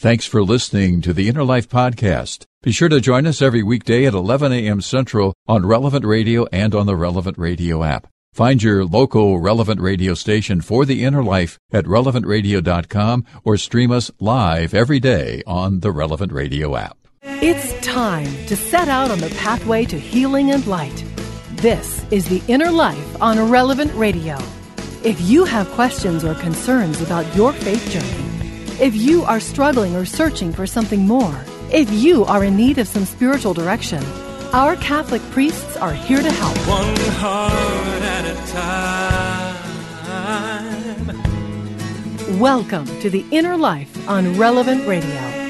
Thanks for listening to the Inner Life Podcast. Be sure to join us every weekday at 11 a.m. Central on Relevant Radio and on the Relevant Radio app. Find your local Relevant Radio station for the Inner Life at relevantradio.com or stream us live every day on the Relevant Radio app. It's time to set out on the pathway to healing and light. This is the Inner Life on Relevant Radio. If you have questions or concerns about your faith journey, if you are struggling or searching for something more, if you are in need of some spiritual direction, our Catholic priests are here to help. One heart at a time. Welcome to the Inner Life on Relevant Radio.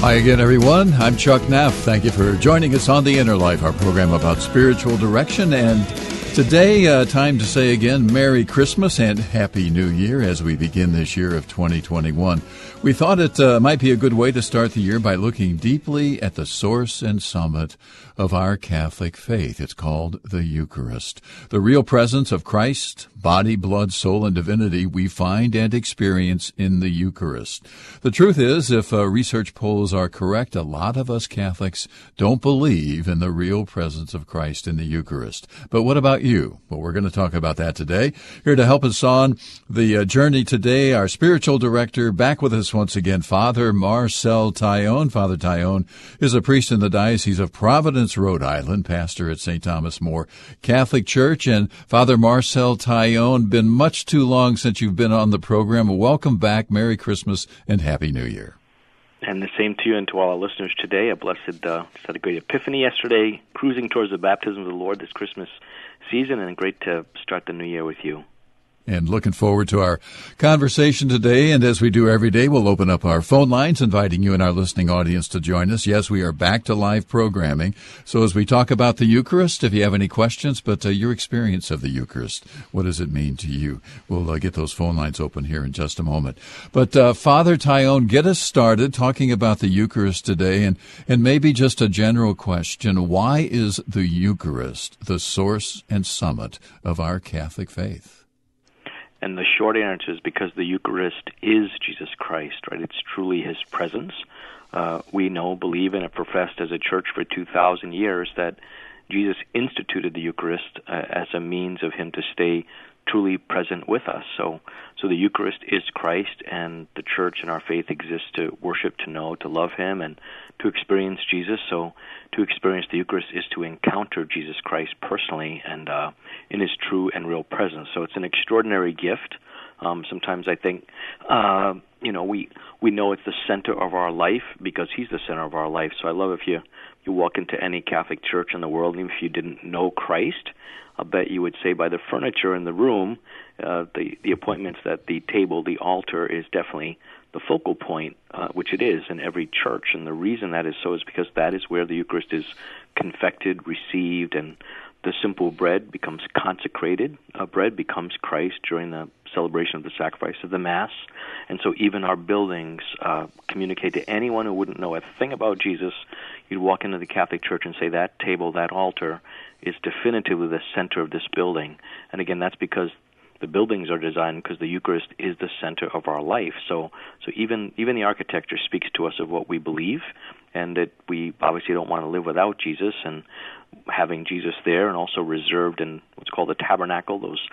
Hi again, everyone. I'm Chuck Neff. Thank you for joining us on The Inner Life, our program about spiritual direction and Today, uh, time to say again Merry Christmas and Happy New Year as we begin this year of 2021. We thought it uh, might be a good way to start the year by looking deeply at the source and summit of our Catholic faith. It's called the Eucharist. The real presence of Christ, body, blood, soul, and divinity we find and experience in the Eucharist. The truth is, if uh, research polls are correct, a lot of us Catholics don't believe in the real presence of Christ in the Eucharist. But what about you? Well, we're going to talk about that today. Here to help us on the uh, journey today, our spiritual director, back with us once again, Father Marcel Taillon. Father Taillon is a priest in the Diocese of Providence, Rhode Island, pastor at St. Thomas More Catholic Church. And Father Marcel Taillon, been much too long since you've been on the program. Welcome back. Merry Christmas and Happy New Year. And the same to you and to all our listeners today. A blessed, uh, had a great epiphany yesterday, cruising towards the baptism of the Lord this Christmas season, and great to start the new year with you and looking forward to our conversation today. And as we do every day, we'll open up our phone lines, inviting you and our listening audience to join us. Yes, we are back to live programming. So as we talk about the Eucharist, if you have any questions, but uh, your experience of the Eucharist, what does it mean to you? We'll uh, get those phone lines open here in just a moment. But uh, Father Taillon, get us started talking about the Eucharist today, and and maybe just a general question: Why is the Eucharist the source and summit of our Catholic faith? And the short answer is because the Eucharist is Jesus Christ, right? It's truly His presence. Uh, we know, believe, and have professed as a church for 2,000 years that Jesus instituted the Eucharist uh, as a means of Him to stay truly present with us. So, so the Eucharist is Christ, and the Church and our faith exists to worship, to know, to love Him, and to experience Jesus. So, to experience the Eucharist is to encounter Jesus Christ personally and uh, in His true and real presence. So, it's an extraordinary gift. Um, sometimes I think, uh, you know, we we know it's the center of our life because He's the center of our life. So, I love if you you walk into any Catholic church in the world, even if you didn't know Christ, I'll bet you would say by the furniture in the room, uh, the the appointments, that the table, the altar is definitely the focal point, uh, which it is in every church. And the reason that is so is because that is where the Eucharist is confected, received, and the simple bread becomes consecrated. Uh, bread becomes Christ during the celebration of the sacrifice of the Mass. And so even our buildings uh, communicate to anyone who wouldn't know a thing about Jesus. You'd walk into the Catholic Church and say, that table, that altar is definitively the center of this building. And again, that's because the buildings are designed because the Eucharist is the center of our life. So, so even even the architecture speaks to us of what we believe, and that we obviously don't want to live without Jesus. And having Jesus there, and also reserved in what's called the tabernacle, those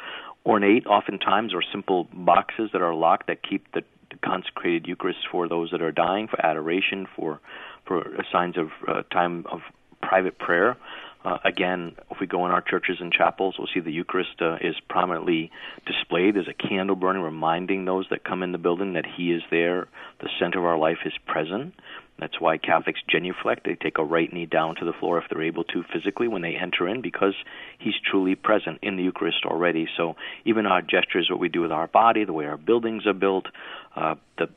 ornate, oftentimes, or simple boxes that are locked that keep the, the consecrated Eucharist for those that are dying, for adoration, for for signs of uh, time of private prayer. Uh, again, if we go in our churches and chapels, we'll see the Eucharist uh, is prominently displayed. There's a candle burning, reminding those that come in the building that He is there. The center of our life is present. That's why Catholics genuflect. They take a right knee down to the floor if they're able to physically when they enter in because He's truly present in the Eucharist already. So even our gestures, what we do with our body, the way our buildings are built, uh, the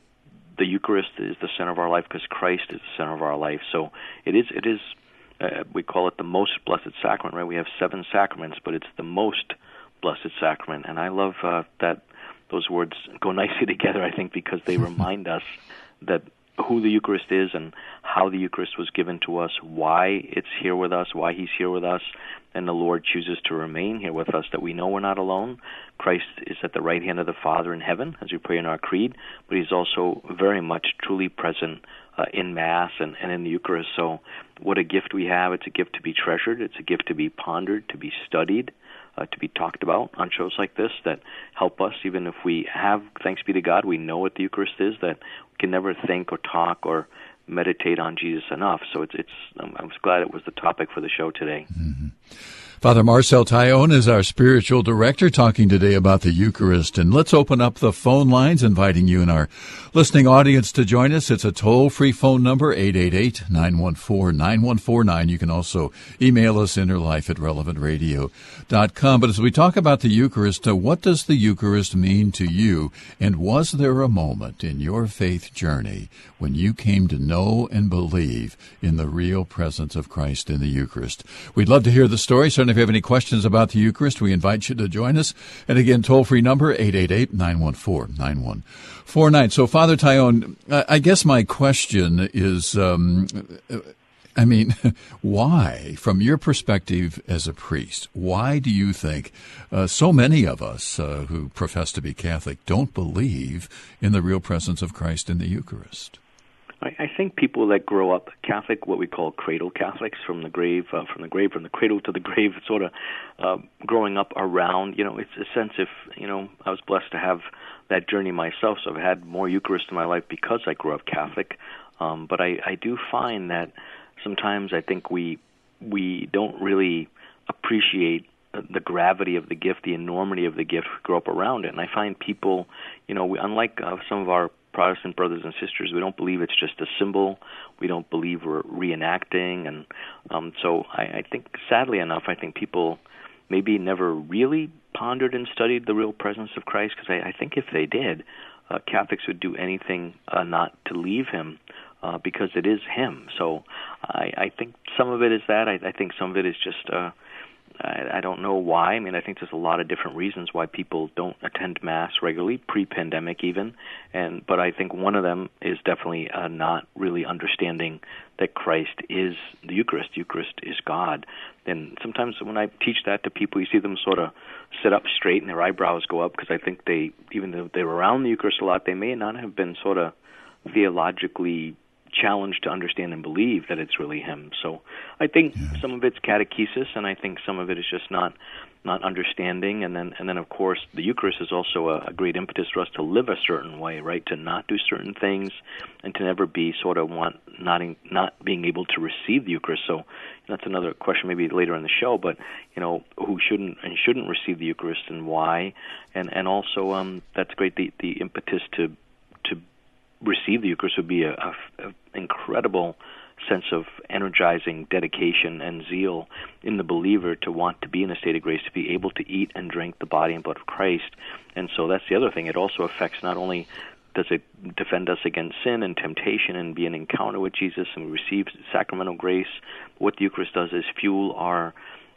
the Eucharist is the center of our life because Christ is the center of our life. So it is it is uh, we call it the most blessed sacrament, right? We have seven sacraments, but it's the most blessed sacrament, and I love uh, that those words go nicely together. I think because they remind us that who the Eucharist is and how the Eucharist was given to us, why it's here with us, why He's here with us, and the Lord chooses to remain here with us, that we know we're not alone. Christ is at the right hand of the Father in heaven, as we pray in our creed, but He's also very much truly present uh, in Mass and, and in the Eucharist. So, what a gift we have! It's a gift to be treasured. It's a gift to be pondered, to be studied, uh, to be talked about on shows like this that help us, even if we have, thanks be to God, we know what the Eucharist is. That we can never think or talk or meditate on Jesus enough. So it's it's. I'm glad it was the topic for the show today. Mm-hmm. Father Marcel Taillon is our spiritual director talking today about the Eucharist. And let's open up the phone lines, inviting you and our listening audience to join us. It's a toll free phone number, 888 914 9149. You can also email us innerlife at relevantradio.com. But as we talk about the Eucharist, uh, what does the Eucharist mean to you? And was there a moment in your faith journey when you came to know and believe in the real presence of Christ in the Eucharist? We'd love to hear the story. Certainly if you have any questions about the Eucharist, we invite you to join us. And again, toll free number 888-914-9149. So Father Taillon, I guess my question is, um, I mean, why, from your perspective as a priest, why do you think uh, so many of us uh, who profess to be Catholic don't believe in the real presence of Christ in the Eucharist? I, think people that grow up Catholic, what we call cradle Catholics, from the grave, uh, from the grave, from the cradle to the grave, sort of uh, growing up around. You know, it's a sense if you know I was blessed to have that journey myself, so I've had more Eucharist in my life because I grew up Catholic. Um, but I, I do find that sometimes I think we we don't really appreciate the gravity of the gift, the enormity of the gift, grow up around it. And I find people, you know, we, unlike uh, some of our Protestant brothers and sisters. We don't believe it's just a symbol. We don't believe we're reenacting, and um, so I, I think, sadly enough, I think people maybe never really pondered and studied the real presence of Christ. Because I, I think if they did, uh, Catholics would do anything uh, not to leave Him. Uh, because it is him, so I, I think some of it is that. I, I think some of it is just uh, I, I don't know why. I mean, I think there's a lot of different reasons why people don't attend mass regularly, pre-pandemic even. And but I think one of them is definitely uh, not really understanding that Christ is the Eucharist. Eucharist is God. And sometimes when I teach that to people, you see them sort of sit up straight and their eyebrows go up because I think they, even though they were around the Eucharist a lot, they may not have been sort of theologically challenged to understand and believe that it's really him. So I think yeah. some of it's catechesis, and I think some of it is just not not understanding. And then and then of course the Eucharist is also a, a great impetus for us to live a certain way, right? To not do certain things, and to never be sort of want not in, not being able to receive the Eucharist. So that's another question maybe later in the show. But you know who shouldn't and shouldn't receive the Eucharist and why, and and also um, that's great the the impetus to to receive the Eucharist would be a, a, a incredible sense of energizing dedication and zeal in the believer to want to be in a state of grace, to be able to eat and drink the body and blood of Christ. And so that's the other thing. It also affects not only does it defend us against sin and temptation and be an encounter with Jesus and we receive sacramental grace, what the Eucharist does is fuel our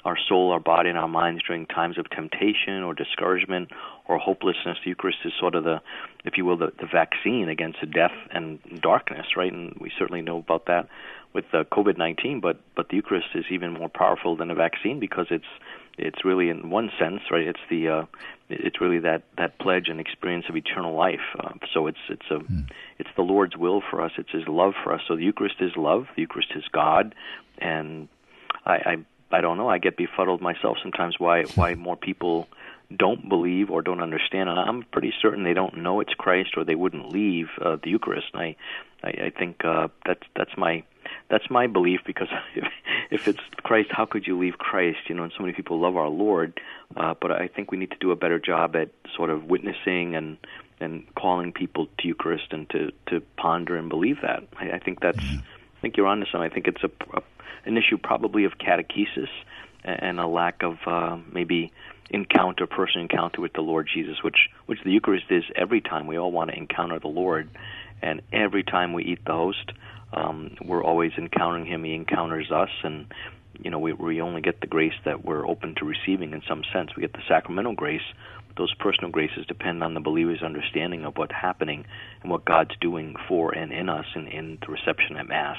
our soul, our body, and our minds during times of temptation or discouragement or hopelessness. The Eucharist is sort of the, if you will, the, the vaccine against the death and darkness, right? And we certainly know about that with uh, COVID-19. But but the Eucharist is even more powerful than a vaccine because it's it's really in one sense, right? It's the uh, it's really that that pledge and experience of eternal life. Uh, so it's it's a mm. it's the Lord's will for us. It's His love for us. So the Eucharist is love. The Eucharist is God, and I, I I don't know. I get befuddled myself sometimes why why more people don't believe or don't understand. And I'm pretty certain they don't know it's Christ, or they wouldn't leave uh, the Eucharist. And I I, I think uh, that's that's my that's my belief because if, if it's Christ, how could you leave Christ? You know, and so many people love our Lord, uh, but I think we need to do a better job at sort of witnessing and and calling people to Eucharist and to to ponder and believe that. I, I think that's. I think you're onto something. I think it's a, a an issue probably of catechesis and a lack of uh, maybe encounter, personal encounter with the Lord Jesus, which which the Eucharist is every time we all want to encounter the Lord, and every time we eat the host, um, we're always encountering Him. He encounters us, and you know we we only get the grace that we're open to receiving in some sense. We get the sacramental grace. those personal graces depend on the believer's understanding of what's happening and what God's doing for and in us and in the reception at Mass.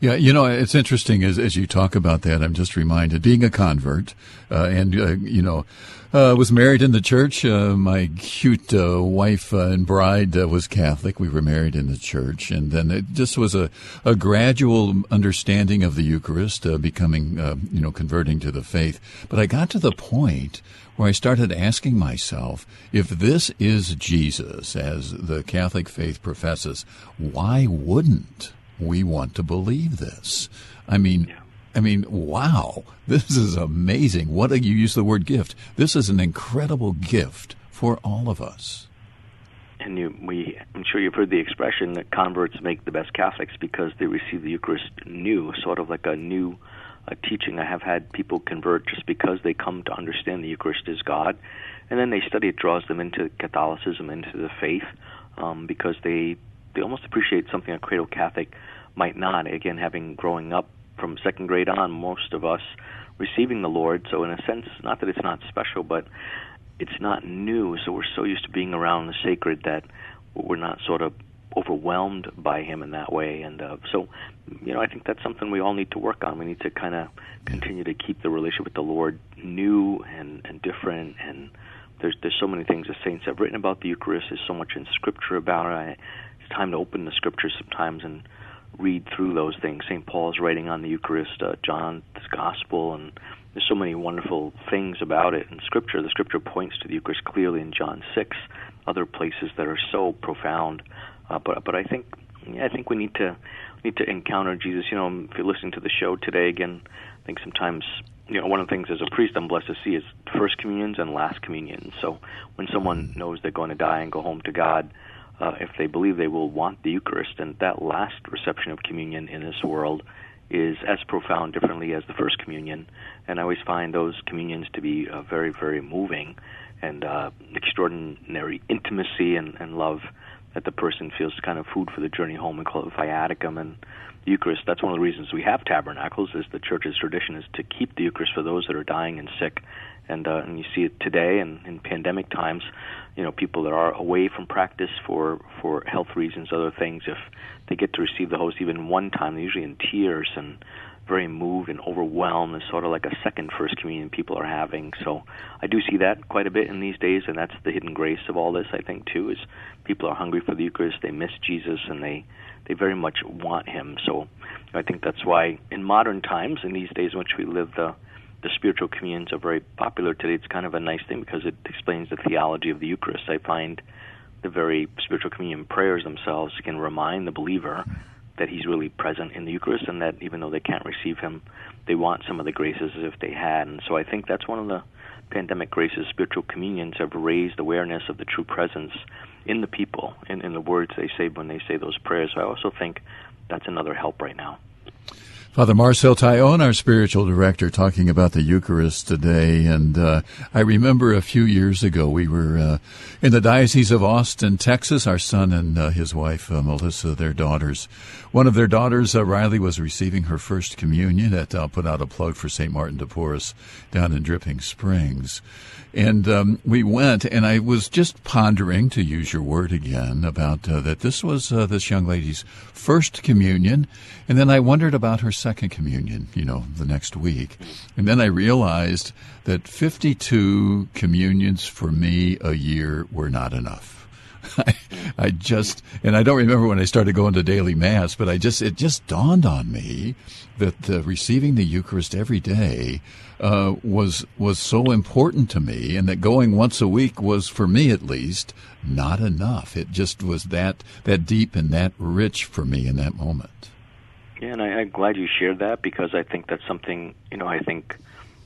Yeah, you know, it's interesting as, as you talk about that. I'm just reminded being a convert, uh, and uh, you know, uh, was married in the church. Uh, my cute uh, wife uh, and bride was Catholic. We were married in the church, and then it just was a, a gradual understanding of the Eucharist, becoming, you know, converting to the faith. But I got to the point where I started asking myself, if this is Jesus, as the Catholic faith professes, why wouldn't we want to believe this. I mean, yeah. I mean, wow, this is amazing. What a, you use the word gift? This is an incredible gift for all of us. And you, we, I'm sure you've heard the expression that converts make the best Catholics because they receive the Eucharist new, sort of like a new uh, teaching. I have had people convert just because they come to understand the Eucharist is God, and then they study it draws them into Catholicism, into the faith, um, because they they almost appreciate something a cradle Catholic might not. Again, having growing up from second grade on, most of us receiving the Lord. So in a sense, not that it's not special, but it's not new. So we're so used to being around the sacred that we're not sort of overwhelmed by Him in that way. And uh, so, you know, I think that's something we all need to work on. We need to kind of continue to keep the relationship with the Lord new and and different and there's there's so many things the saints have written about the Eucharist. There's so much in Scripture about it time to open the scriptures sometimes and read through those things. St. Paul's writing on the Eucharist, uh, John's Gospel, and there's so many wonderful things about it in Scripture. The Scripture points to the Eucharist clearly in John six, other places that are so profound. Uh, but but I think yeah, I think we need to need to encounter Jesus. You know, if you're listening to the show today again, I think sometimes you know one of the things as a priest I'm blessed to see is first communions and last communions. So when someone knows they're going to die and go home to God uh, if they believe they will want the Eucharist. And that last reception of communion in this world is as profound differently as the first communion. And I always find those communions to be uh, very, very moving and uh, extraordinary intimacy and, and love that the person feels kind of food for the journey home. We call it viaticum. And Eucharist, that's one of the reasons we have tabernacles, is the church's tradition is to keep the Eucharist for those that are dying and sick. And, uh, and you see it today and in pandemic times you know people that are away from practice for for health reasons, other things. If they get to receive the host even one time, they're usually in tears and very moved and overwhelmed. It's sort of like a second first communion people are having. So I do see that quite a bit in these days, and that's the hidden grace of all this. I think too is people are hungry for the Eucharist, they miss Jesus, and they they very much want Him. So I think that's why in modern times, in these days in which we live, the the spiritual communions are very popular today. It's kind of a nice thing because it explains the theology of the Eucharist. I find the very spiritual communion prayers themselves can remind the believer that he's really present in the Eucharist and that even though they can't receive him, they want some of the graces as if they had. And so I think that's one of the pandemic graces. Spiritual communions have raised awareness of the true presence in the people, in, in the words they say when they say those prayers. So I also think that's another help right now. Father Marcel Taillon, our spiritual director, talking about the Eucharist today. And uh, I remember a few years ago, we were uh, in the Diocese of Austin, Texas. Our son and uh, his wife, uh, Melissa, their daughters. One of their daughters, uh, Riley, was receiving her first communion. At, I'll put out a plug for St. Martin de Porres down in Dripping Springs. And um, we went, and I was just pondering, to use your word again, about uh, that this was uh, this young lady's first communion, and then I wondered about her second communion, you know, the next week, and then I realized that 52 communions for me a year were not enough. I, I just, and I don't remember when I started going to daily mass, but I just, it just dawned on me that uh, receiving the Eucharist every day uh, was was so important to me, and that going once a week was, for me at least, not enough. It just was that that deep and that rich for me in that moment. Yeah, and I, I'm glad you shared that because I think that's something you know. I think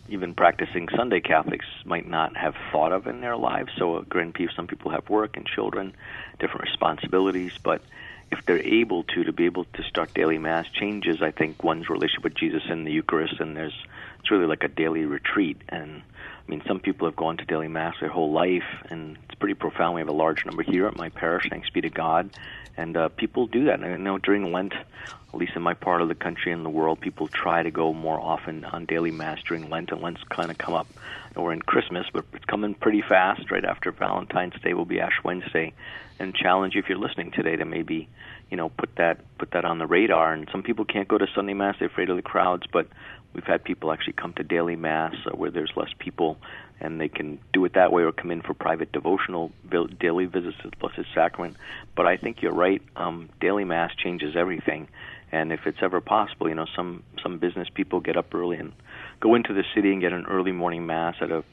even practicing Sunday Catholics might not have thought of in their lives. So, granted, some people have work and children, different responsibilities, but if they're able to, to be able to start daily mass changes, I think one's relationship with Jesus in the Eucharist, and there's it's really like a daily retreat. And I mean, some people have gone to daily mass their whole life, and it's pretty profound. We have a large number here at my parish, thanks be to God, and uh, people do that. And I know during Lent, at least in my part of the country and the world, people try to go more often on daily mass during Lent, and Lent's kind of come up. We're in Christmas, but it's coming pretty fast. Right after Valentine's Day will be Ash Wednesday, and challenge you if you're listening today to maybe, you know, put that put that on the radar. And some people can't go to Sunday mass; they're afraid of the crowds. But we've had people actually come to daily mass uh, where there's less people, and they can do it that way, or come in for private devotional daily visits to the Blessed Sacrament. But I think you're right. Um, daily mass changes everything, and if it's ever possible, you know, some some business people get up early and go into the city and get an early morning mass at a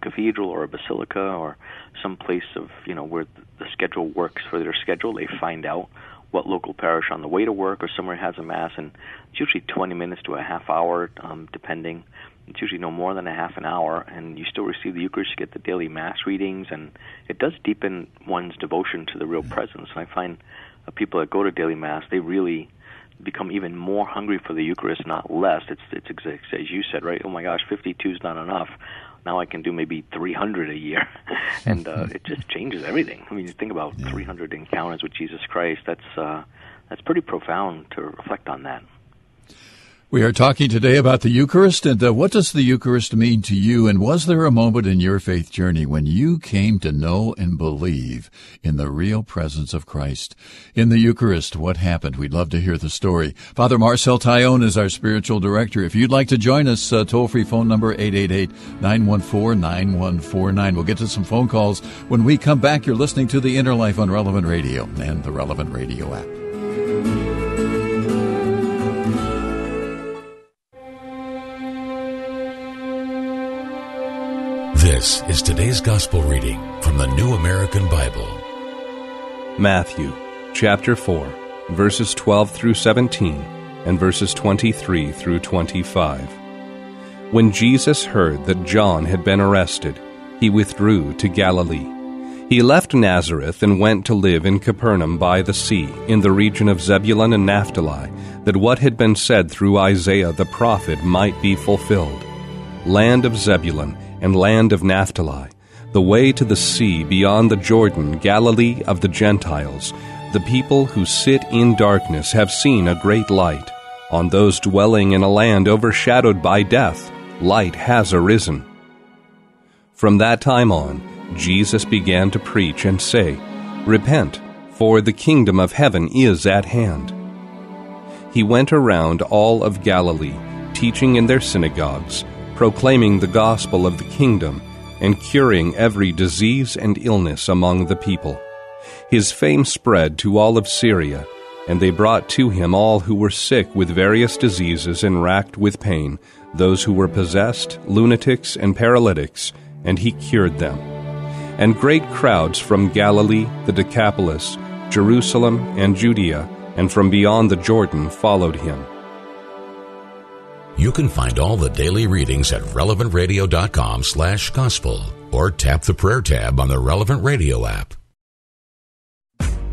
cathedral or a basilica or some place of you know where the schedule works for their schedule. They find out what local parish on the way to work or somewhere has a mass, and it's usually 20 minutes to a half hour, um, depending. It's usually no more than a half an hour, and you still receive the Eucharist, you get the daily Mass readings, and it does deepen one's devotion to the real presence. And I find uh, people that go to daily Mass, they really become even more hungry for the Eucharist, not less. It's it's as you said, right? Oh my gosh, 52 is not enough. Now I can do maybe 300 a year, and uh, it just changes everything. I mean, you think about yeah. 300 encounters with Jesus Christ. That's uh, that's pretty profound to reflect on that. We are talking today about the Eucharist and uh, what does the Eucharist mean to you? And was there a moment in your faith journey when you came to know and believe in the real presence of Christ? In the Eucharist, what happened? We'd love to hear the story. Father Marcel Taillon is our spiritual director. If you'd like to join us, uh, toll free phone number 888-914-9149. We'll get to some phone calls when we come back. You're listening to the Inner Life on Relevant Radio and the Relevant Radio app. This is today's gospel reading from the New American Bible. Matthew chapter 4, verses 12 through 17 and verses 23 through 25. When Jesus heard that John had been arrested, he withdrew to Galilee. He left Nazareth and went to live in Capernaum by the sea, in the region of Zebulun and Naphtali, that what had been said through Isaiah the prophet might be fulfilled. Land of Zebulun and land of Naphtali, the way to the sea beyond the Jordan, Galilee of the Gentiles. The people who sit in darkness have seen a great light. On those dwelling in a land overshadowed by death, light has arisen. From that time on, Jesus began to preach and say, Repent, for the kingdom of heaven is at hand. He went around all of Galilee, teaching in their synagogues proclaiming the gospel of the kingdom, and curing every disease and illness among the people. His fame spread to all of Syria, and they brought to him all who were sick with various diseases and racked with pain, those who were possessed, lunatics, and paralytics, and he cured them. And great crowds from Galilee, the Decapolis, Jerusalem, and Judea, and from beyond the Jordan followed him. You can find all the daily readings at relevantradio.com slash gospel or tap the prayer tab on the Relevant Radio app.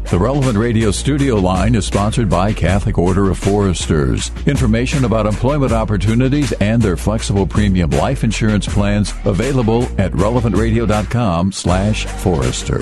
The Relevant Radio studio line is sponsored by Catholic Order of Foresters. Information about employment opportunities and their flexible premium life insurance plans available at relevantradio.com slash forester.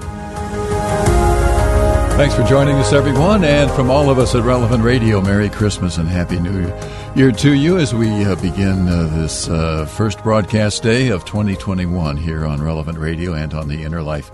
Thanks for joining us, everyone. And from all of us at Relevant Radio, Merry Christmas and Happy New Year to you as we uh, begin uh, this uh, first broadcast day of 2021 here on Relevant Radio and on the Inner Life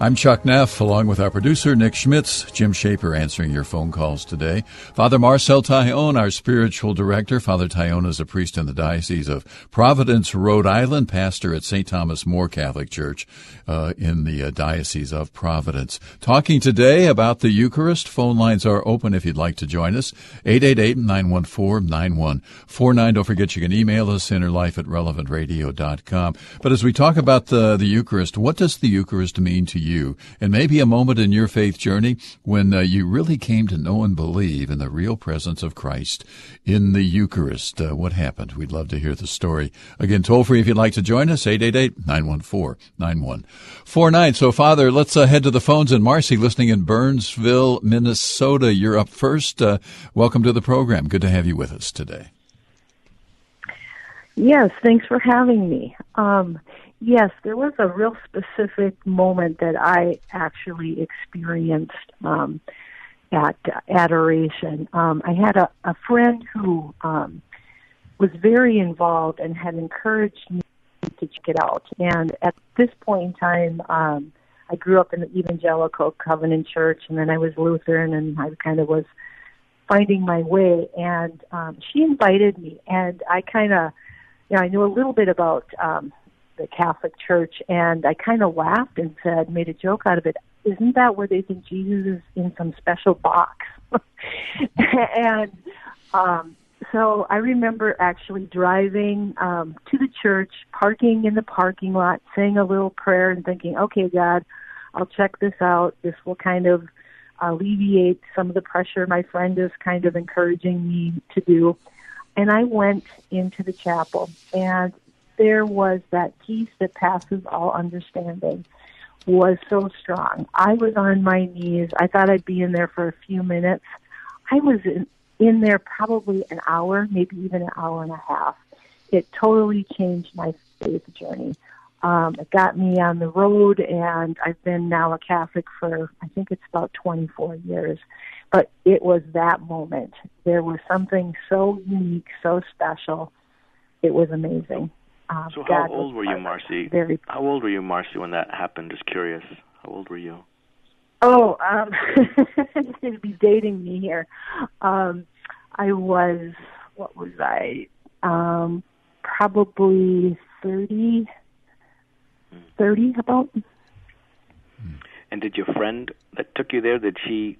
I'm Chuck Neff, along with our producer, Nick Schmitz, Jim Shaper answering your phone calls today. Father Marcel Taillon, our spiritual director. Father Taillon is a priest in the Diocese of Providence, Rhode Island, pastor at St. Thomas More Catholic Church uh, in the uh, Diocese of Providence. Talking today about the Eucharist. Phone lines are open if you'd like to join us. 888-914-9149. Don't forget you can email us, innerlife at relevantradio.com. But as we talk about the, the Eucharist, what does the Eucharist mean to you? You, and maybe a moment in your faith journey when uh, you really came to know and believe in the real presence of Christ in the Eucharist. Uh, what happened? We'd love to hear the story. Again, toll free if you'd like to join us, 888-914-9149. So, Father, let's uh, head to the phones. And Marcy, listening in Burnsville, Minnesota, you're up first. Uh, welcome to the program. Good to have you with us today. Yes, thanks for having me. Um, Yes, there was a real specific moment that I actually experienced um, at adoration. Um, I had a, a friend who um, was very involved and had encouraged me to check it out. And at this point in time, um, I grew up in the Evangelical Covenant Church, and then I was Lutheran, and I kind of was finding my way. And um, she invited me, and I kind of, you know, I knew a little bit about um, the Catholic Church, and I kind of laughed and said, made a joke out of it. Isn't that where they think Jesus is in some special box? and um, so I remember actually driving um, to the church, parking in the parking lot, saying a little prayer, and thinking, "Okay, God, I'll check this out. This will kind of alleviate some of the pressure my friend is kind of encouraging me to do." And I went into the chapel, and there was that peace that passes all understanding was so strong. I was on my knees. I thought I'd be in there for a few minutes. I was in, in there probably an hour, maybe even an hour and a half. It totally changed my faith journey. Um, it got me on the road, and I've been now a Catholic for I think it's about 24 years. But it was that moment. There was something so unique, so special. It was amazing. Um, so how old were you, Marcy? Very. How old were you, Marcy, when that happened? Just curious. How old were you? Oh, um, to be dating me here. Um, I was. What was I? Um, probably thirty. Thirty, about. And did your friend that took you there? Did she?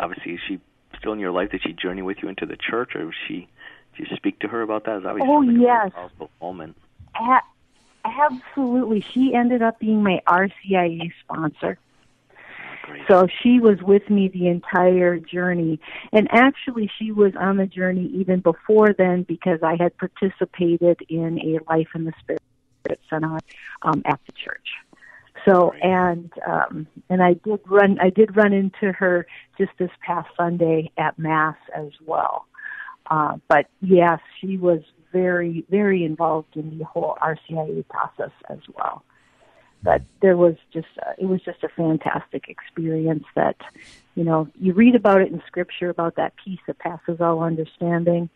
Obviously, is she still in your life? Did she journey with you into the church, or was she? Did you speak to her about that? Obviously oh yes. A moment. A- absolutely. She ended up being my RCIA sponsor. So she was with me the entire journey. And actually, she was on the journey even before then because I had participated in a Life in the Spirit seminar um, at the church. So and um, and I did run I did run into her just this past Sunday at Mass as well. Uh, but yes, she was very, very involved in the whole RCIA process as well. But there was just, uh, it was just a fantastic experience that, you know, you read about it in scripture about that peace that passes all understanding.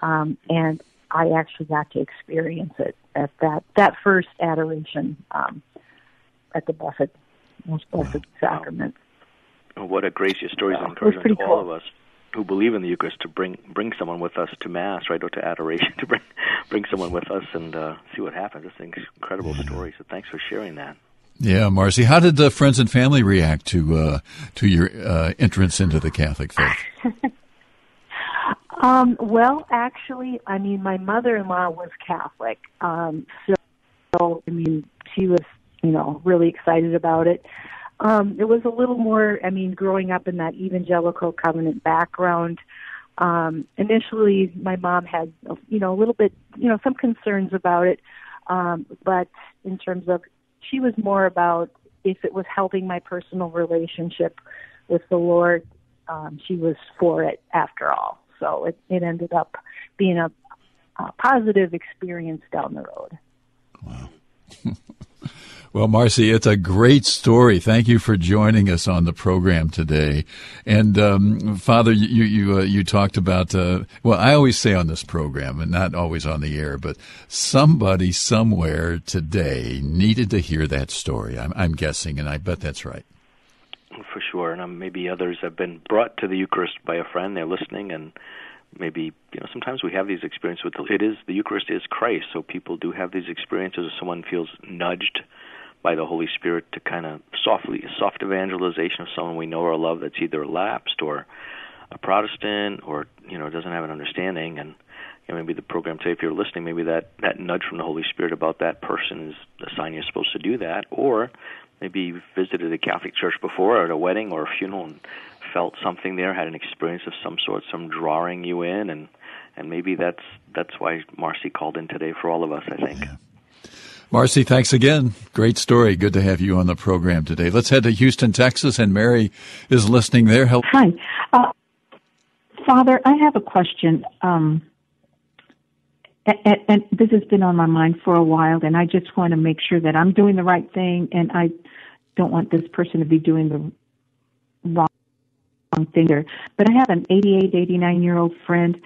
Um, and I actually got to experience it at that, that first adoration, um, at the blessed, most blessed sacrament. what a gracious story encouragement to all of us who believe in the Eucharist to bring bring someone with us to Mass, right, or to adoration, to bring bring someone with us and uh, see what happens. It's an incredible story. So thanks for sharing that. Yeah, Marcy, how did the friends and family react to uh, to your uh, entrance into the Catholic faith? um, well, actually, I mean, my mother-in-law was Catholic, um, so I mean, she was, you know, really excited about it. Um, it was a little more, I mean, growing up in that evangelical covenant background, um, initially my mom had, you know, a little bit, you know, some concerns about it. Um, but in terms of, she was more about if it was helping my personal relationship with the Lord, um, she was for it after all. So it, it ended up being a, a positive experience down the road. Wow. Well, Marcy, it's a great story. Thank you for joining us on the program today. And um, Father, you you uh, you talked about uh, well, I always say on this program, and not always on the air, but somebody somewhere today needed to hear that story. I'm, I'm guessing, and I bet that's right. For sure, and um, maybe others have been brought to the Eucharist by a friend. They're listening, and maybe you know sometimes we have these experiences with the, it is the Eucharist is Christ, so people do have these experiences. Someone feels nudged by the Holy Spirit to kind of softly soft evangelization of someone we know or love that's either lapsed or a Protestant or you know doesn't have an understanding and you know, maybe the program today, if you're listening, maybe that that nudge from the Holy Spirit about that person is a sign you're supposed to do that, or maybe you've visited a Catholic church before or at a wedding or a funeral and felt something there, had an experience of some sort, some drawing you in, and and maybe that's that's why Marcy called in today for all of us. I think. Yeah. Marcy, thanks again. Great story. Good to have you on the program today. Let's head to Houston, Texas, and Mary is listening there. Help. Hi, uh, Father. I have a question. Um, and, and, this has been on my mind for a while, and I just want to make sure that I'm doing the right thing, and I don't want this person to be doing the wrong thing. But I have an 88, 89 year old friend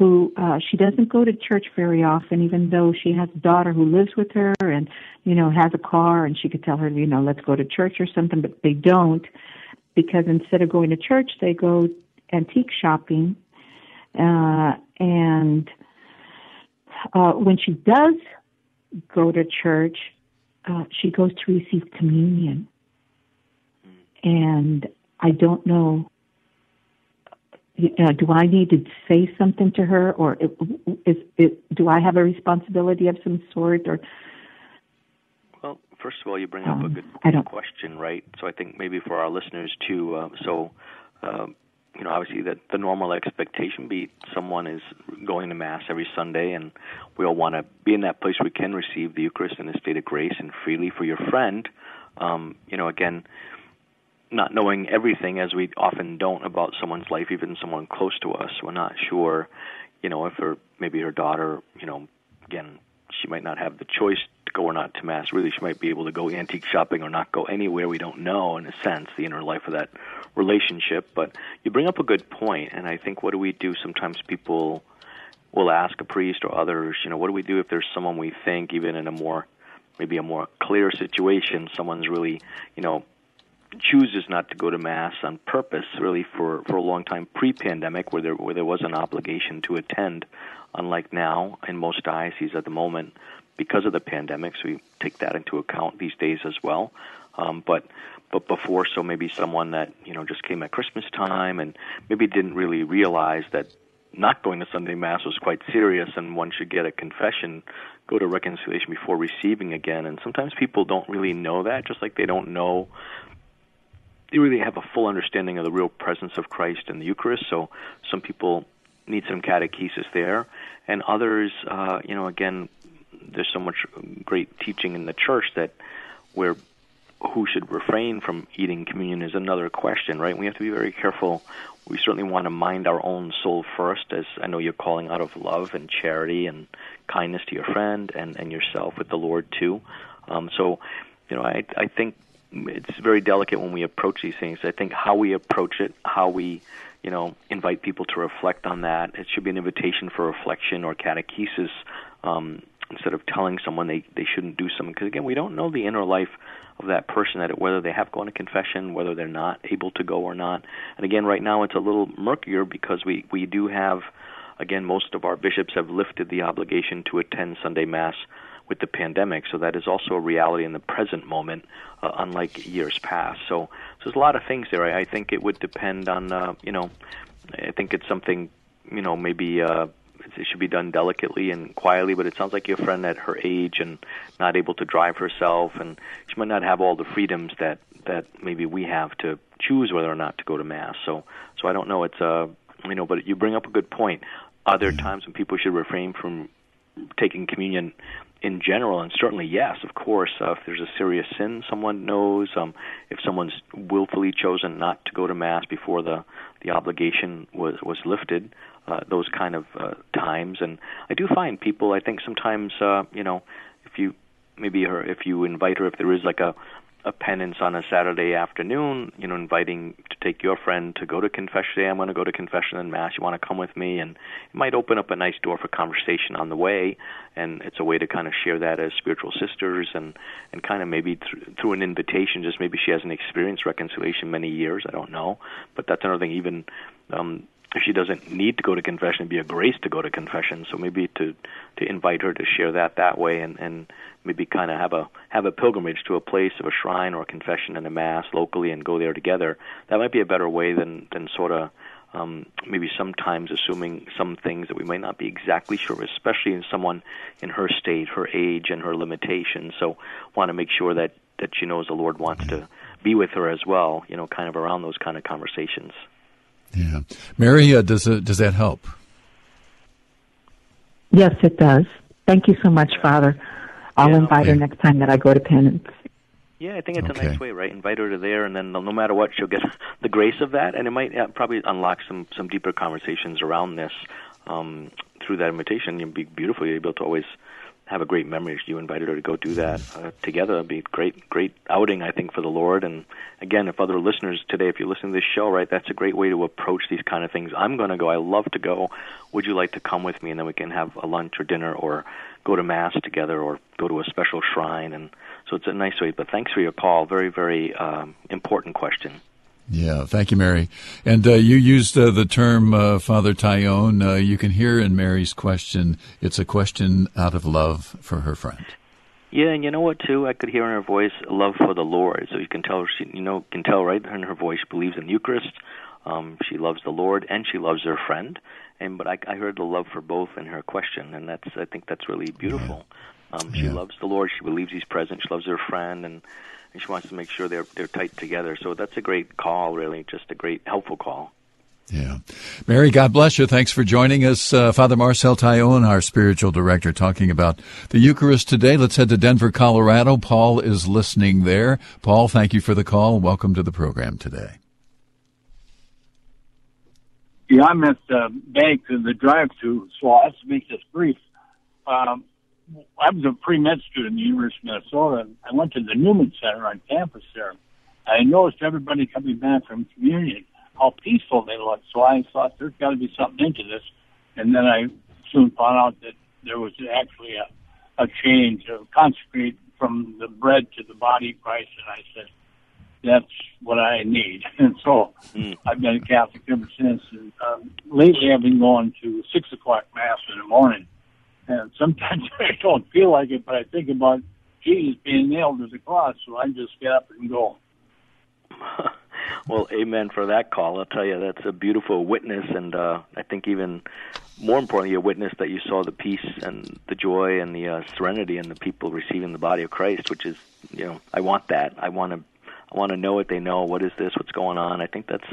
who uh, she doesn't go to church very often, even though she has a daughter who lives with her and you know has a car, and she could tell her, you know, let's go to church or something, but they don't because instead of going to church, they go antique shopping, uh, and uh, when she does go to church, uh, she goes to receive communion, and I don't know uh, do I need to say something to her, or is, is, do I have a responsibility of some sort, or? Well, first of all, you bring up um, a good question, right? So I think maybe for our listeners too. Uh, so, uh, you know, obviously that the normal expectation be someone is going to mass every Sunday, and we all want to be in that place where we can receive the Eucharist in a state of grace and freely. For your friend, um, you know, again not knowing everything as we often don't about someone's life, even someone close to us. We're not sure, you know, if her maybe her daughter, you know, again, she might not have the choice to go or not to mass. Really, she might be able to go antique shopping or not go anywhere. We don't know, in a sense, the inner life of that relationship. But you bring up a good point, and I think what do we do? Sometimes people will ask a priest or others, you know, what do we do if there's someone we think, even in a more maybe a more clear situation, someone's really, you know, chooses not to go to mass on purpose, really for for a long time pre-pandemic, where there where there was an obligation to attend. Unlike now, in most dioceses at the moment, because of the pandemic, so we take that into account these days as well. Um, but but before, so maybe someone that you know just came at Christmas time and maybe didn't really realize that not going to Sunday Mass was quite serious, and one should get a confession, go to reconciliation before receiving again. And sometimes people don't really know that, just like they don't know really have a full understanding of the real presence of Christ in the Eucharist. So some people need some catechesis there, and others, uh, you know, again, there's so much great teaching in the church that where who should refrain from eating communion is another question, right? We have to be very careful. We certainly want to mind our own soul first, as I know you're calling out of love and charity and kindness to your friend and, and yourself with the Lord too. Um, so, you know, I I think it's very delicate when we approach these things. I think how we approach it, how we, you know, invite people to reflect on that. It should be an invitation for reflection or catechesis um, instead of telling someone they they shouldn't do something. Because again, we don't know the inner life of that person, that whether they have gone to confession, whether they're not able to go or not. And again, right now it's a little murkier because we we do have, again, most of our bishops have lifted the obligation to attend Sunday Mass with the pandemic. So that is also a reality in the present moment, uh, unlike years past. So, so there's a lot of things there. I, I think it would depend on, uh, you know, I think it's something, you know, maybe uh, it should be done delicately and quietly. But it sounds like your friend at her age and not able to drive herself, and she might not have all the freedoms that that maybe we have to choose whether or not to go to mass. So, so I don't know. It's uh, you know, but you bring up a good point. Are there times when people should refrain from taking communion in general, and certainly yes, of course, uh, if there's a serious sin someone knows, um, if someone's willfully chosen not to go to mass before the the obligation was was lifted, uh, those kind of uh, times, and I do find people. I think sometimes, uh, you know, if you maybe her if you invite her if there is like a a penance on a Saturday afternoon, you know, inviting to take your friend to go to confession. Say, I'm going to go to confession and mass. You want to come with me? And it might open up a nice door for conversation on the way. And it's a way to kind of share that as spiritual sisters and and kind of maybe th- through an invitation. Just maybe she hasn't experienced reconciliation many years. I don't know, but that's another thing. Even um, she doesn't need to go to confession, it'd be a grace to go to confession. So maybe to to invite her to share that that way and and maybe kind of have a have a pilgrimage to a place of a shrine or a confession and a mass locally and go there together. That might be a better way than than sort of um, maybe sometimes assuming some things that we might not be exactly sure, especially in someone in her state, her age, and her limitations. So, want to make sure that that she knows the Lord wants to be with her as well. You know, kind of around those kind of conversations. Yeah, Mary, uh, does uh, does that help? Yes, it does. Thank you so much, Father. I'll Yeah, invite her next time that I go to penance. Yeah, I think it's a nice way, right? Invite her to there, and then no no matter what, she'll get the grace of that, and it might uh, probably unlock some some deeper conversations around this um, through that invitation. You'd be beautiful. You'd be able to always have a great memory you invited her to go do that uh, together. It'd be a great, great outing, I think, for the Lord. And again, if other listeners today, if you're listening to this show, right, that's a great way to approach these kind of things. I'm going to go. I love to go. Would you like to come with me? And then we can have a lunch or dinner or go to mass together or go to a special shrine. And so it's a nice way. But thanks for your call. Very, very um, important question. Yeah, thank you, Mary. And uh, you used uh, the term uh, Father Taillon. Uh, you can hear in Mary's question, it's a question out of love for her friend. Yeah, and you know what too? I could hear in her voice love for the Lord. So you can tell she, you know, can tell right in her voice she believes in the Eucharist. Um, she loves the Lord and she loves her friend. And but I, I heard the love for both in her question, and that's I think that's really beautiful. Um, she Yeah. loves the Lord. She believes He's present. She loves her friend, and, and she wants to make sure they're they're tight together. So that's a great call, really, just a great helpful call. Yeah. Mary, God bless you. Thanks for joining us. Uh, Father Marcel Taillon, our spiritual director, talking about the Eucharist today. Let's head to Denver, Colorado. Paul is listening there. Paul, thank you for the call. Welcome to the program today. Yeah, I'm at the bank in the drive-through, so I'll have to make this brief. Um, I was a pre-med student at the University of Minnesota. I went to the Newman Center on campus there. I noticed everybody coming back from communion, how peaceful they looked. So I thought there's got to be something into this. And then I soon found out that there was actually a, a change of consecrate from the bread to the body of Christ. And I said, that's what I need. And so Mm. I've been a Catholic ever since. And um, lately, I've been going to six o'clock mass in the morning, and sometimes I don't feel like it, but I think about Jesus being nailed to the cross, so I just get up and go. well, amen for that call. I'll tell you, that's a beautiful witness, and uh, I think even more importantly, a witness that you saw the peace and the joy and the uh, serenity in the people receiving the body of Christ, which is, you know, I want that. I want to. I want to know what they know. What is this? What's going on? I think that's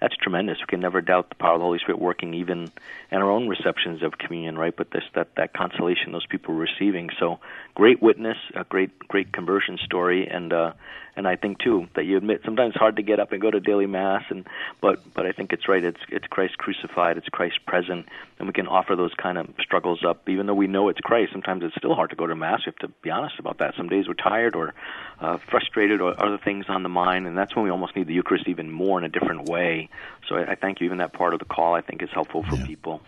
that's tremendous. We can never doubt the power of the Holy Spirit working, even in our own receptions of communion, right? But this that that consolation those people were receiving. So great witness, a great great conversion story, and uh, and I think too that you admit sometimes it's hard to get up and go to daily mass, and but but I think it's right. It's it's Christ crucified, it's Christ present, and we can offer those kind of struggles up, even though we know it's Christ. Sometimes it's still hard to go to mass. We have to be honest about that. Some days we're tired or uh, frustrated or other things on the mind, and that's when we almost need the Eucharist even more in a different way. So I, I thank you. Even that part of the call, I think, is helpful for people.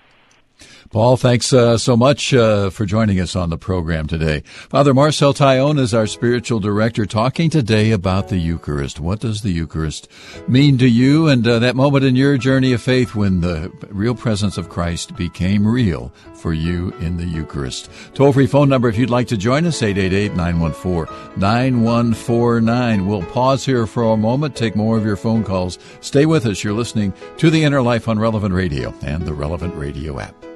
Paul, thanks uh, so much uh, for joining us on the program today. Father Marcel Taillon is our spiritual director talking today about the Eucharist. What does the Eucharist mean to you and uh, that moment in your journey of faith when the real presence of Christ became real for you in the Eucharist? Toll free phone number if you'd like to join us 888-914-9149. We'll pause here for a moment, take more of your phone calls. Stay with us. You're listening to The Inner Life on Relevant Radio and the Relevant Radio app.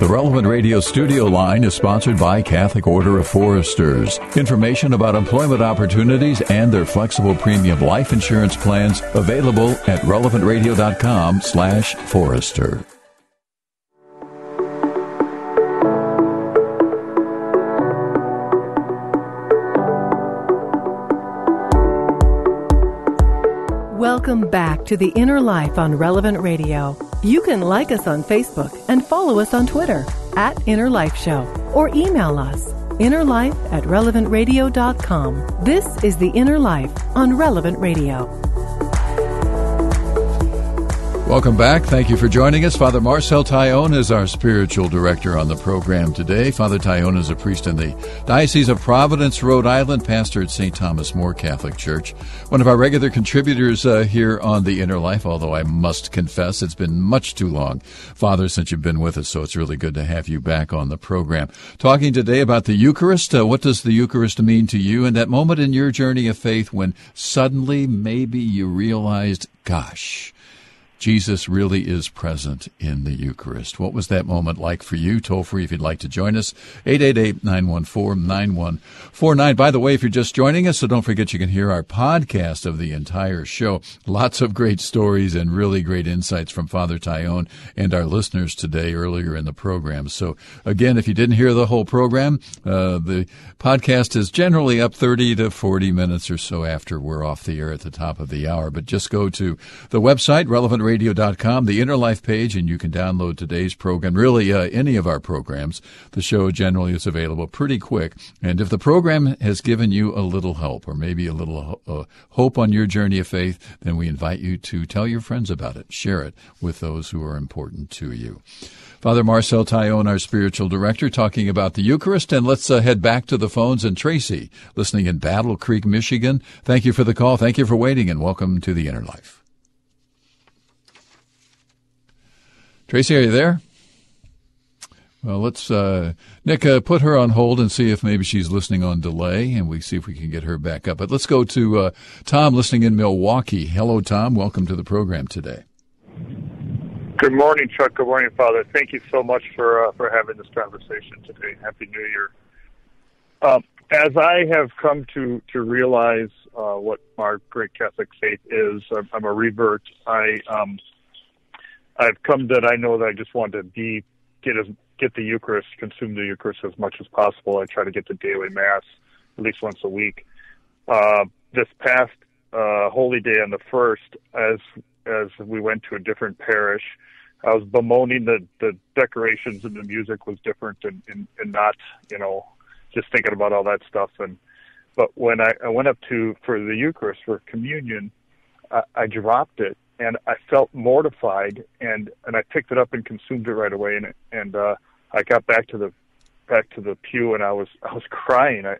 The Relevant Radio studio line is sponsored by Catholic Order of Foresters. Information about employment opportunities and their flexible premium life insurance plans available at relevantradio.com slash forester. Welcome back to The Inner Life on Relevant Radio. You can like us on Facebook and follow us on Twitter. at Inner Life Show or email us innerlife at relevantradio.com. This is The Inner Life on Relevant Radio. Welcome back. Thank you for joining us. Father Marcel Taillon is our spiritual director on the program today. Father Taillon is a priest in the Diocese of Providence, Rhode Island, pastor at St. Thomas More Catholic Church. One of our regular contributors uh, here on The Inner Life, although I must confess it's been much too long, Father, since you've been with us, so it's really good to have you back on the program. Talking today about the Eucharist. Uh, what does the Eucharist mean to you? And that moment in your journey of faith when suddenly maybe you realized, gosh, Jesus really is present in the Eucharist. What was that moment like for you? Toll free if you'd like to join us. 888-914-9149. By the way, if you're just joining us, so don't forget you can hear our podcast of the entire show. Lots of great stories and really great insights from Father Taillon and our listeners today earlier in the program. So again, if you didn't hear the whole program, uh, the podcast is generally up 30 to 40 minutes or so after we're off the air at the top of the hour. But just go to the website, Relevant Radio radio.com, the Inner Life page, and you can download today's program, really uh, any of our programs. The show generally is available pretty quick. And if the program has given you a little help or maybe a little uh, hope on your journey of faith, then we invite you to tell your friends about it. Share it with those who are important to you. Father Marcel Taillon, our spiritual director, talking about the Eucharist. And let's uh, head back to the phones. And Tracy, listening in Battle Creek, Michigan, thank you for the call. Thank you for waiting, and welcome to the Inner Life. Tracy, are you there? Well, let's, uh, Nick, uh, put her on hold and see if maybe she's listening on delay, and we see if we can get her back up. But let's go to uh, Tom, listening in Milwaukee. Hello, Tom. Welcome to the program today. Good morning, Chuck. Good morning, Father. Thank you so much for uh, for having this conversation today. Happy New Year. Um, as I have come to to realize uh, what our great Catholic faith is, I'm, I'm a revert. I um, I've come that I know that I just want to be get as get the Eucharist, consume the Eucharist as much as possible. I try to get the daily Mass at least once a week. Uh, this past uh, Holy Day on the first, as as we went to a different parish, I was bemoaning that the decorations and the music was different, and, and and not you know just thinking about all that stuff. And but when I, I went up to for the Eucharist for communion, I, I dropped it and I felt mortified and and I picked it up and consumed it right away and and uh I got back to the back to the pew and I was I was crying. I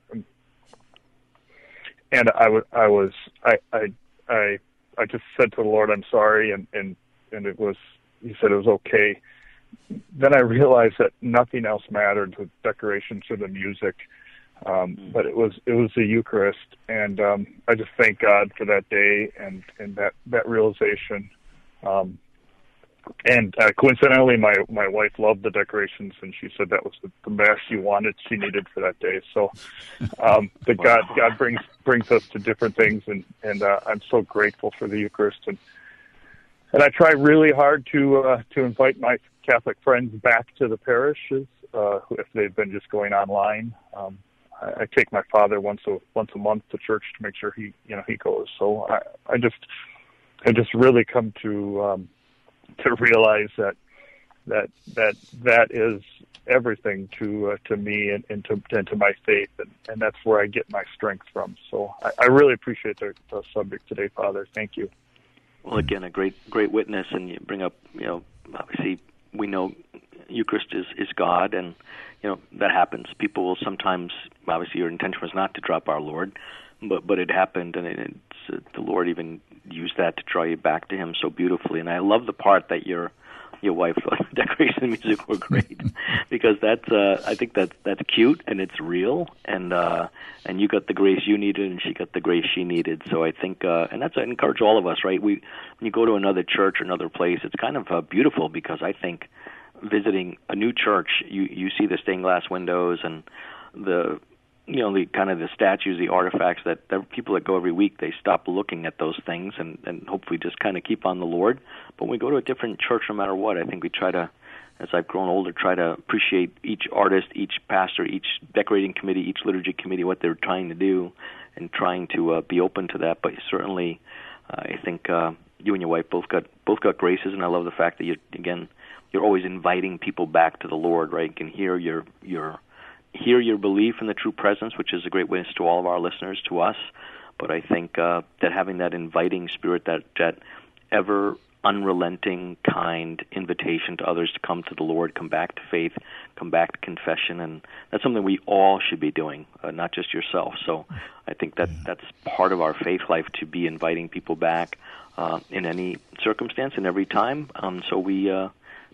and I was I was I I I I just said to the Lord I'm sorry and and and it was he said it was okay. Then I realized that nothing else mattered the decorations or the music um, mm. but it was it was the Eucharist, and um, I just thank God for that day and and that that realization. Um, and uh, coincidentally, my my wife loved the decorations, and she said that was the, the best she wanted, she needed for that day. So, um, the God God brings brings us to different things, and and uh, I'm so grateful for the Eucharist, and and I try really hard to uh, to invite my Catholic friends back to the parishes uh, if they've been just going online. Um, I, take my father once a once a month to church to make sure he you know he goes. So I I just I just really come to um, to realize that that that that is everything to uh, to me and, and to and to my faith and, and that's where I get my strength from. So I, I really appreciate the, the subject today, Father. Thank you. Well, again, a great great witness, and you bring up you know obviously we know Eucharist is is God, and you know that happens. People will sometimes, obviously, your intention was not to drop our Lord, but but it happened, and it's, uh, the Lord even used that to draw you back to Him so beautifully. And I love the part that your your wife decoration and music were great because that's uh I think that's that's cute and it's real and uh and you got the grace you needed and she got the grace she needed so I think uh and that's I encourage all of us right we when you go to another church or another place it's kind of uh, beautiful because I think visiting a new church, you you see the stained glass windows and the you know the kind of the statues, the artifacts that the people that go every week they stop looking at those things and and hopefully just kind of keep on the Lord. But when we go to a different church, no matter what, I think we try to, as I've grown older, try to appreciate each artist, each pastor, each decorating committee, each liturgy committee, what they're trying to do, and trying to uh, be open to that. But certainly, uh, I think uh, you and your wife both got both got graces, and I love the fact that you again you're always inviting people back to the Lord, right? You can hear your your hear your belief in the true presence, which is a great witness to all of our listeners, to us. But I think uh, that having that inviting spirit, that that ever unrelenting, kind invitation to others to come to the Lord, come back to faith, come back to confession, and that's something we all should be doing, uh, not just yourself. So I think that that's part of our faith life to be inviting people back uh, in any circumstance and every time. Um, so we uh,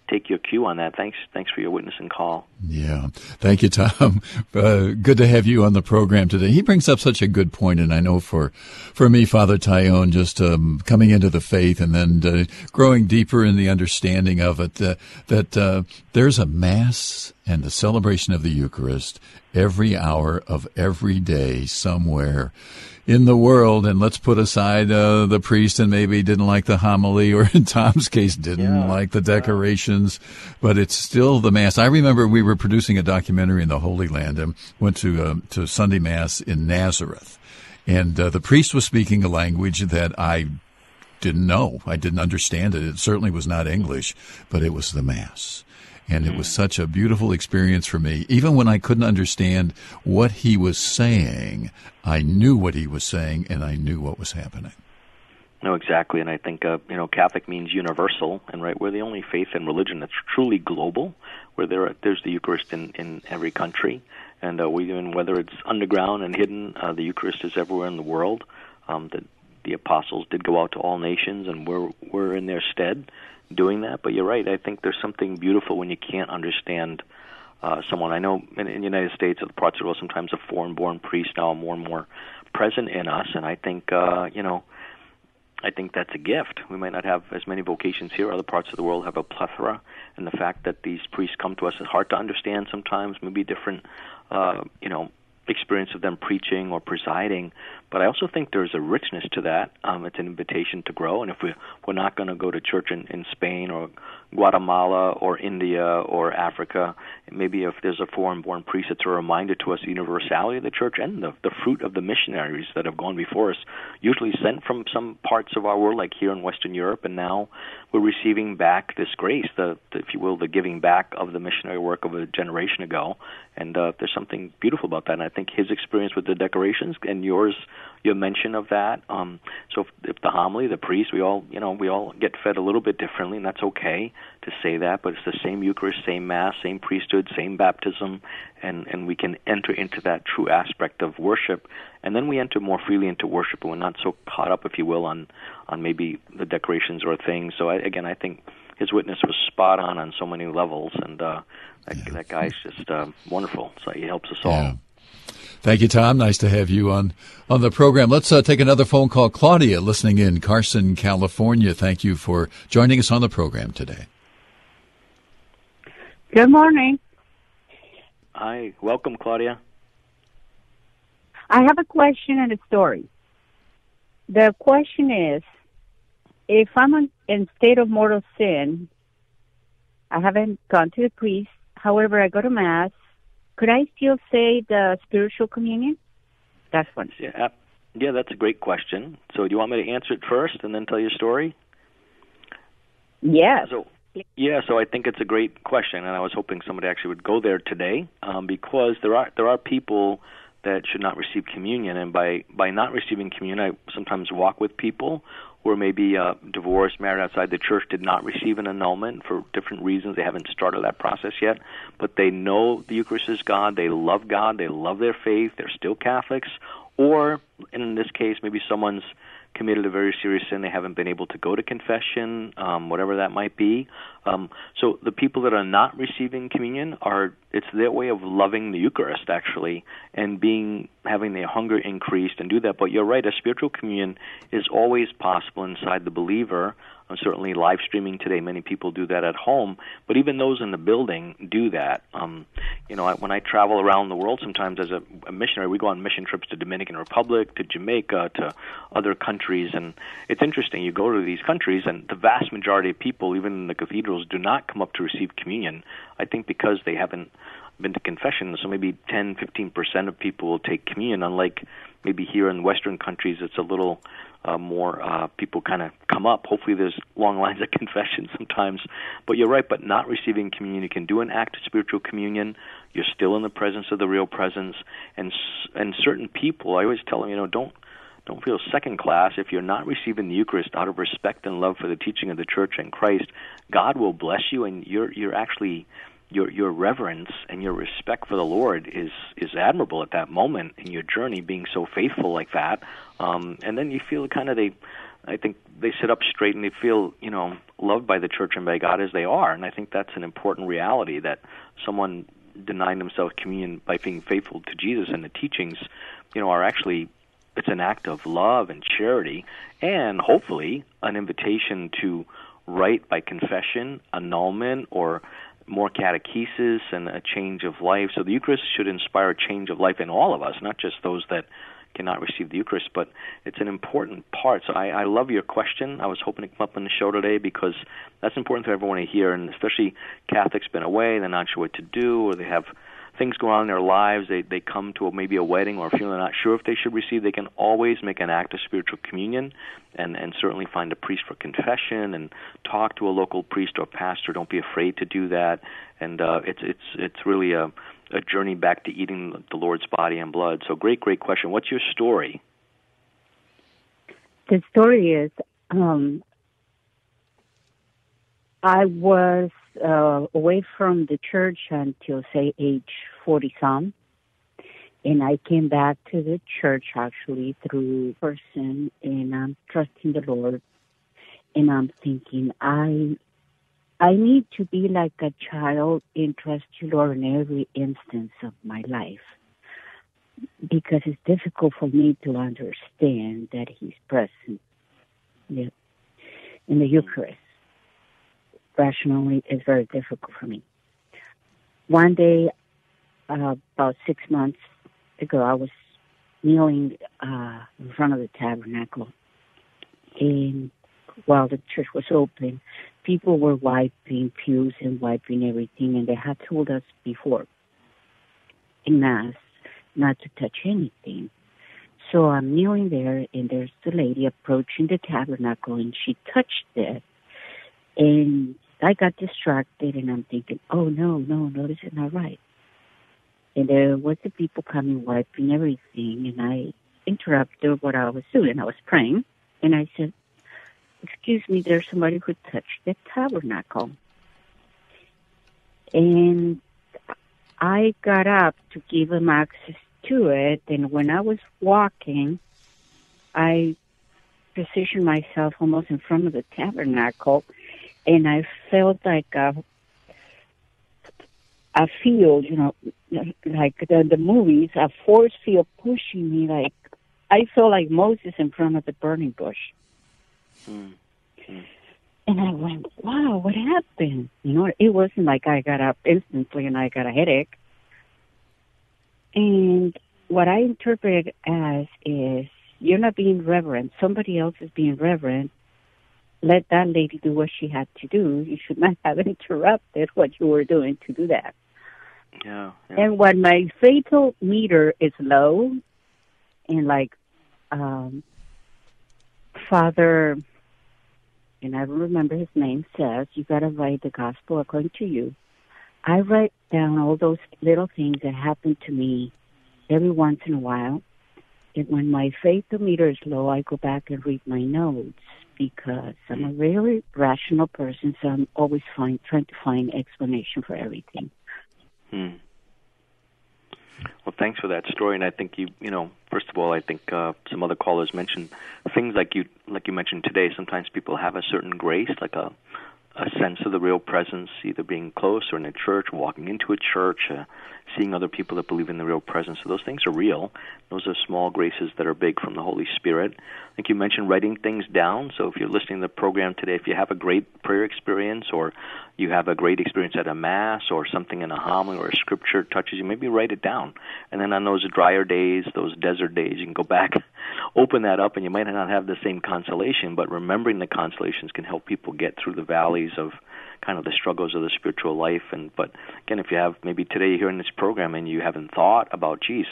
take your cue on that. Thanks, thanks for your witness and call. Yeah, thank you, Tom. Uh, good to have you on the program today. He brings up such a good point, and I know for for me, Father Taillon, just um, coming into the faith and then uh, growing deeper in the understanding of it, uh, that uh, there's a mass and the celebration of the Eucharist every hour of every day somewhere in the world, and let's put aside uh, the priest and maybe didn't like the homily, or in Tom's case, didn't yeah. like the decorations, but it's still the mass. I remember we were producing a documentary in the Holy Land and went to uh, to Sunday Mass in Nazareth, and uh, the priest was speaking a language that I didn't know. I didn't understand it. It certainly was not English, but it was the Mass. And it was mm. such a beautiful experience for me. Even when I couldn't understand what he was saying, I knew what he was saying and I knew what was happening. No, exactly, and I think uh, you know Catholic means universal, and right, we're the only faith and religion that's truly global, where there there's the Eucharist in in every country, and uh, we even whether it's underground and hidden, uh, the Eucharist is everywhere in the world. Um, the the apostles did go out to all nations, and we're we're in their stead, doing that. But you're right. I think there's something beautiful when you can't understand uh, someone. I know in, in the United States, other parts of the world, sometimes a foreign-born priest now are more and more present in us, and I think uh, you know. I think that's a gift. We might not have as many vocations here. Other parts of the world have a plethora, and the fact that these priests come to us is hard to understand sometimes. Maybe different, uh, you know, experience of them preaching or presiding. But I also think there's a richness to that. Um, it's an invitation to grow. And if we, we're not going to go to church in, in Spain or Guatemala or India or Africa, maybe if there's a foreign born priest, it's a reminder to us the universality of the church and the, the fruit of the missionaries that have gone before us, usually sent from some parts of our world, like here in Western Europe, and now we're receiving back this grace, the, the if you will, the giving back of the missionary work of a generation ago. And uh, there's something beautiful about that. And I think his experience with the decorations and yours your mention of that. Um, so if, if the homily, the priest, we all you know we all get fed a little bit differently, and that's okay to say that. But it's the same Eucharist, same Mass, same priesthood, same baptism, and and we can enter into that true aspect of worship, and then we enter more freely into worship, and we're not so caught up, if you will, on on maybe the decorations or things. So I, again, I think his witness was spot on on so many levels, and uh, that, yeah. that guy's just uh, wonderful. So he helps us all. Yeah. Thank you, Tom. Nice to have you on on the program. Let's uh, take another phone call. Claudia, listening in Carson, California. Thank you for joining us on the program today. Good morning. Hi, welcome, Claudia. I have a question and a story. The question is, if I'm in state of mortal sin, I haven't gone to the priest. However, I go to mass could I still say the spiritual communion? That's one. Yeah, yeah, that's a great question. So, do you want me to answer it first and then tell your story? Yes. So, yeah, so I think it's a great question, and I was hoping somebody actually would go there today, um, because there are there are people that should not receive communion, and by by not receiving communion, I sometimes walk with people are maybe uh, divorced, married outside the church, did not receive an annulment for different reasons. They haven't started that process yet, but they know the Eucharist is God. They love God. They love their faith. They're still Catholics. Or, in this case, maybe someone's committed a very serious sin, they haven't been able to go to confession, um, whatever that might be. Um, so the people that are not receiving communion are it's their way of loving the Eucharist actually, and being having their hunger increased and do that. But you're right, a spiritual communion is always possible inside the believer uh, certainly live streaming today. Many people do that at home, but even those in the building do that. Um, you know, I, when I travel around the world, sometimes as a, a missionary, we go on mission trips to Dominican Republic, to Jamaica, to other countries, and it's interesting. You go to these countries, and the vast majority of people, even in the cathedrals, do not come up to receive communion. I think because they haven't been to confession. So maybe 10, 15 percent of people will take communion. Unlike maybe here in Western countries, it's a little uh, more uh, people kind of come up. Hopefully, there's long lines of confession sometimes. But you're right. But not receiving communion, you can do an act of spiritual communion. You're still in the presence of the real presence. And and certain people, I always tell them, you know, don't don't feel second class if you're not receiving the Eucharist out of respect and love for the teaching of the Church and Christ. God will bless you, and you're you're actually your your reverence and your respect for the Lord is is admirable at that moment in your journey, being so faithful like that. Um, and then you feel kind of they, I think they sit up straight and they feel you know loved by the church and by God as they are. And I think that's an important reality that someone denying themselves communion by being faithful to Jesus and the teachings, you know, are actually it's an act of love and charity, and hopefully an invitation to right by confession, annulment, or more catechesis and a change of life. So the Eucharist should inspire a change of life in all of us, not just those that cannot receive the Eucharist, but it's an important part. So I, I love your question. I was hoping to come up on the show today because that's important for everyone to hear, and especially Catholics been away, they're not sure what to do, or they have things go on in their lives, they they come to a, maybe a wedding or a funeral, they're not sure if they should receive, they can always make an act of spiritual communion, and and certainly find a priest for confession and talk to a local priest or pastor. Don't be afraid to do that, and uh, it's it's it's really a a journey back to eating the Lord's body and blood. So great, great question. What's your story? The story is um, I was uh, away from the church until say age 40 some. And I came back to the church actually through person and I'm trusting the Lord. And I'm thinking, I I need to be like a child and trust you, Lord, in every instance of my life. Because it's difficult for me to understand that He's present yeah, in the Eucharist rationally is very difficult for me. One day, uh, about six months ago, I was kneeling uh, in front of the tabernacle, and while the church was open, people were wiping pews and wiping everything, and they had told us before in mass not to touch anything. So I'm kneeling there, and there's the lady approaching the tabernacle, and she touched it, and I got distracted and I'm thinking, oh no, no, no, this is not right. And there was the people coming wiping everything and I interrupted what I was doing. I was praying and I said, excuse me, there's somebody who touched the tabernacle. And I got up to give him access to it. And when I was walking, I positioned myself almost in front of the tabernacle and I felt like a a field, you know, like the the movies, a force field pushing me. Like I felt like Moses in front of the burning bush. Mm. And I went, wow, what happened? You know, it wasn't like I got up instantly and I got a headache. And what I interpret as is you're not being reverent. Somebody else is being reverent let that lady do what she had to do. You should not have interrupted what you were doing to do that. Yeah, yeah. And when my fatal meter is low, and like um, Father, and I don't remember his name, says, you got to write the gospel according to you. I write down all those little things that happen to me every once in a while. And when my fatal meter is low, I go back and read my notes because I'm a very rational person, so I'm always find, trying to find explanation for everything. Hmm. Well, thanks for that story, and I think you, you know, first of all, I think uh, some other callers mentioned things like you, like you mentioned today. Sometimes people have a certain grace, like a a sense of the real presence, either being close or in a church, walking into a church, uh, seeing other people that believe in the real presence. So those things are real. Those are small graces that are big from the Holy Spirit. I think you mentioned writing things down. So if you're listening to the program today, if you have a great prayer experience or you have a great experience at a mass or something in a homily or a scripture touches you, maybe write it down. And then on those drier days, those desert days, you can go back, open that up, and you might not have the same consolation, but remembering the consolations can help people get through the valleys of kind of the struggles of the spiritual life. And but again, if you have maybe today you're hearing this program and you haven't thought about, geez,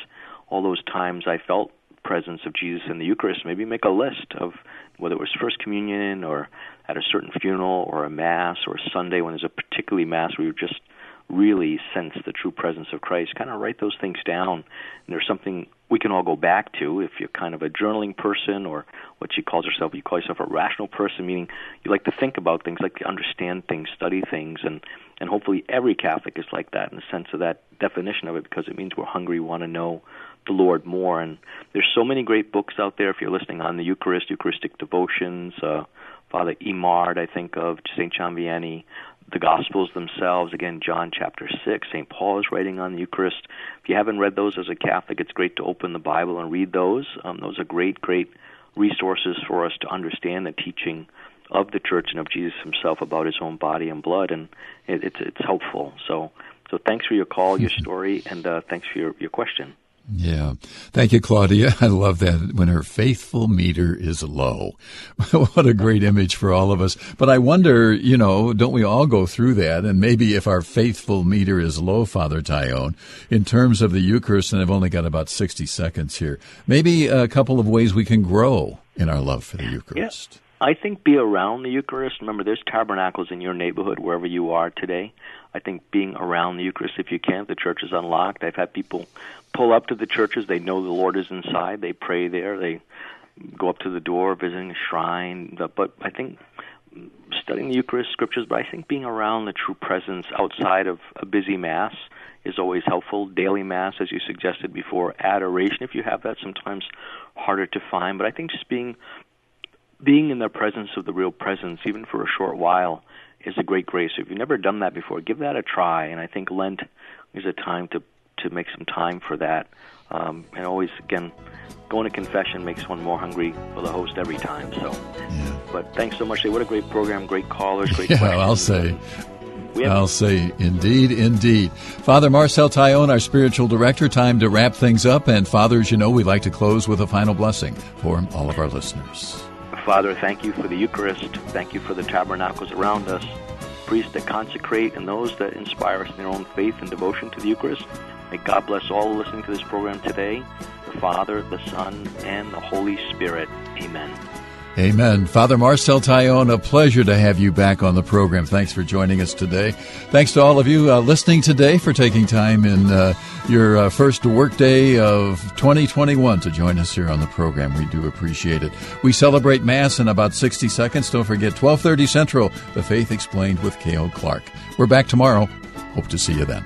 all those times I felt presence of Jesus in the Eucharist, maybe make a list of whether it was First Communion or at a certain funeral or a Mass or a Sunday when there's a particularly Mass where you just really sense the true presence of Christ. Kind of write those things down. And there's something we can all go back to if you're kind of a journaling person or what she calls herself, you call yourself a rational person, meaning you like to think about things, like to understand things, study things, and and hopefully every Catholic is like that in the sense of that definition of it because it means we're hungry, want to know the Lord more. And there's so many great books out there. If you're listening on the Eucharist, Eucharistic devotions, uh, Father Eymard, I think of St. John Vianney, the Gospels themselves. Again, John chapter 6, St. Paul is writing on the Eucharist. If you haven't read those as a Catholic, it's great to open the Bible and read those. Um, those are great, great resources for us to understand the teaching of the Church and of Jesus Himself about His own body and blood, and it, it's it's helpful. So, so thanks for your call, your story, and uh, thanks for your your question. Yeah. Thank you, Claudia. I love that when her faithful meter is low. what a great image for all of us. But I wonder, you know, don't we all go through that? And maybe if our faithful meter is low, Father Taillon, in terms of the Eucharist, and I've only got about 60 seconds here, maybe a couple of ways we can grow in our love for the Eucharist. Yeah. I think be around the Eucharist. Remember, there's tabernacles in your neighborhood wherever you are today. I think being around the Eucharist, if you can, the church is unlocked. I've had people pull up to the churches. They know the Lord is inside. They pray there. They go up to the door, visiting a shrine. But I think studying the Eucharist scriptures, but I think being around the true presence outside of a busy Mass is always helpful. Daily Mass, as you suggested before, adoration, if you have that, sometimes harder to find. But I think just being being in the presence of the real presence, even for a short while, is a great grace. If you've never done that before, give that a try. And I think Lent is a time to to make some time for that. Um, and always, again, going to confession makes one more hungry for the host every time. So, yeah. but thanks so much. What a great program, great callers, great yeah, questions. I'll say. I'll say, indeed, indeed. Father Marcel Taillon, our spiritual director, time to wrap things up. And, fathers, you know, we like to close with a final blessing for all of our listeners. Father, thank you for the Eucharist. Thank you for the tabernacles around us, priests that consecrate, and those that inspire us in their own faith and devotion to the Eucharist. May God bless all listening to this program today, the Father, the Son, and the Holy Spirit. Amen. Amen. Father Marcel Taillon, a pleasure to have you back on the program. Thanks for joining us today. Thanks to all of you uh, listening today for taking time in uh, your uh, first workday of 2021 to join us here on the program. We do appreciate it. We celebrate Mass in about 60 seconds. Don't forget 1230 Central, The Faith Explained with Cale Clark. We're back tomorrow. Hope to see you then.